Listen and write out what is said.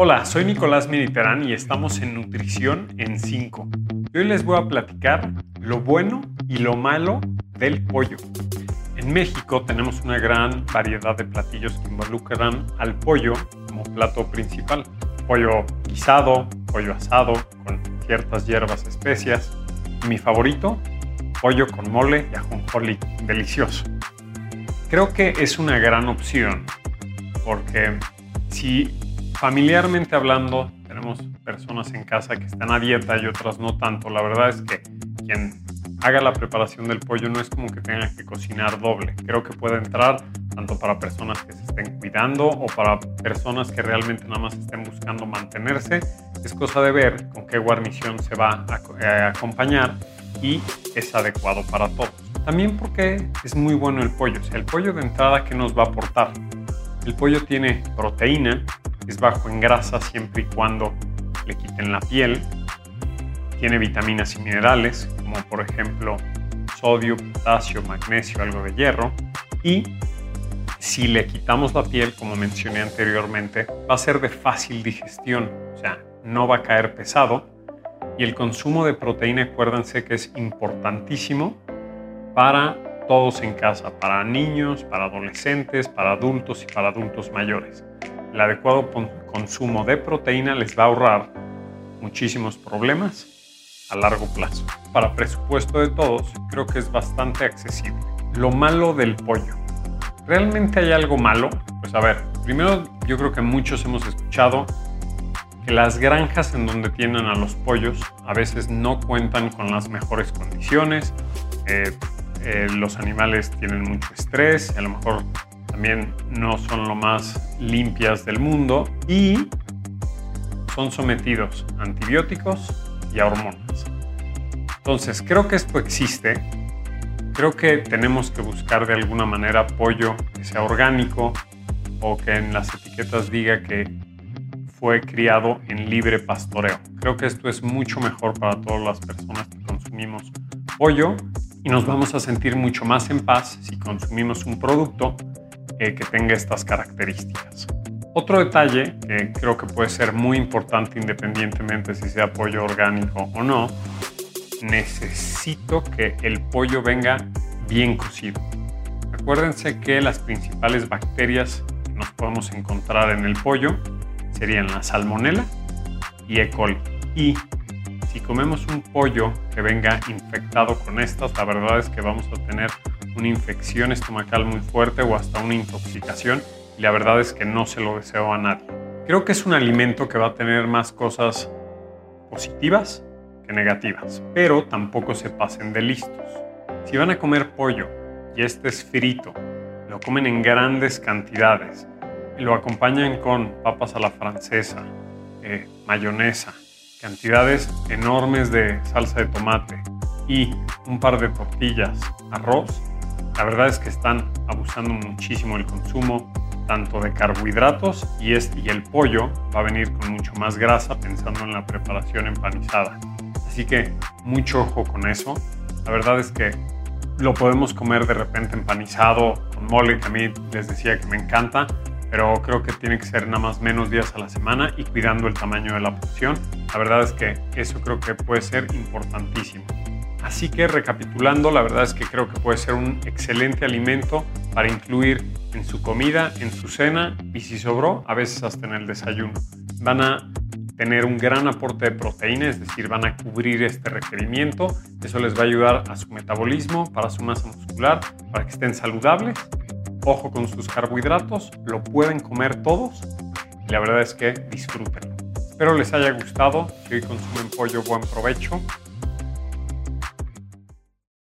Hola, soy Nicolás Mediterán y estamos en Nutrición en 5. Hoy les voy a platicar lo bueno y lo malo del pollo. En México tenemos una gran variedad de platillos que involucran al pollo como plato principal. Pollo guisado, pollo asado, con ciertas hierbas especias. Mi favorito, pollo con mole y ajonjolí, delicioso. Creo que es una gran opción porque si familiarmente hablando tenemos personas en casa que están a dieta y otras no tanto, la verdad es que quien haga la preparación del pollo no es como que tenga que cocinar doble. Creo que puede entrar tanto para personas que se estén cuidando o para personas que realmente nada más estén buscando mantenerse. Es cosa de ver con qué guarnición se va a, eh, acompañar y es adecuado para todos. También porque es muy bueno el pollo. O el pollo de entrada, ¿qué nos va a aportar? El pollo tiene proteína, es bajo en grasa siempre y cuando le quiten la piel. Tiene vitaminas y minerales, como por ejemplo sodio, potasio, magnesio, algo de hierro. Y si le quitamos la piel, como mencioné anteriormente, va a ser de fácil digestión, o sea, no va a caer pesado. Y el consumo de proteína, acuérdense que es importantísimo para todos en casa, para niños, para adolescentes, para adultos y para adultos mayores. El adecuado consumo de proteína les va a ahorrar muchísimos problemas a largo plazo. Para presupuesto de todos, creo que es bastante accesible. Lo malo del pollo. ¿Realmente hay algo malo? Pues a ver, primero yo creo que muchos hemos escuchado que las granjas en donde tienen a los pollos a veces no cuentan con las mejores condiciones, eh, eh, los animales tienen mucho estrés, a lo mejor también no son lo más limpias del mundo y son sometidos a antibióticos y a hormonas. Entonces, creo que esto existe. Creo que tenemos que buscar de alguna manera pollo que sea orgánico o que en las etiquetas diga que fue criado en libre pastoreo. Creo que esto es mucho mejor para todas las personas que consumimos pollo y nos vamos a sentir mucho más en paz si consumimos un producto eh, que tenga estas características. Otro detalle que creo que puede ser muy importante independientemente si sea pollo orgánico o no, necesito que el pollo venga bien cocido. Acuérdense que las principales bacterias que nos podemos encontrar en el pollo serían la salmonella y E. coli. Y si comemos un pollo que venga infectado con estas, la verdad es que vamos a tener una infección estomacal muy fuerte o hasta una intoxicación y la verdad es que no se lo deseo a nadie. Creo que es un alimento que va a tener más cosas positivas que negativas, pero tampoco se pasen de listos. Si van a comer pollo y este es frito, lo comen en grandes cantidades y lo acompañan con papas a la francesa, eh, mayonesa, cantidades enormes de salsa de tomate y un par de tortillas, arroz, la verdad es que están abusando muchísimo el consumo tanto de carbohidratos y, este, y el pollo va a venir con mucho más grasa pensando en la preparación empanizada. Así que mucho ojo con eso. La verdad es que lo podemos comer de repente empanizado con mole, que a mí les decía que me encanta, pero creo que tiene que ser nada más menos días a la semana y cuidando el tamaño de la porción. La verdad es que eso creo que puede ser importantísimo. Así que recapitulando, la verdad es que creo que puede ser un excelente alimento para incluir en su comida, en su cena y si sobró, a veces hasta en el desayuno. Van a tener un gran aporte de proteína, es decir, van a cubrir este requerimiento. Eso les va a ayudar a su metabolismo, para su masa muscular, para que estén saludables Ojo con sus carbohidratos, lo pueden comer todos y la verdad es que disfrútenlo. Espero les haya gustado. Si hoy consumen pollo, buen provecho.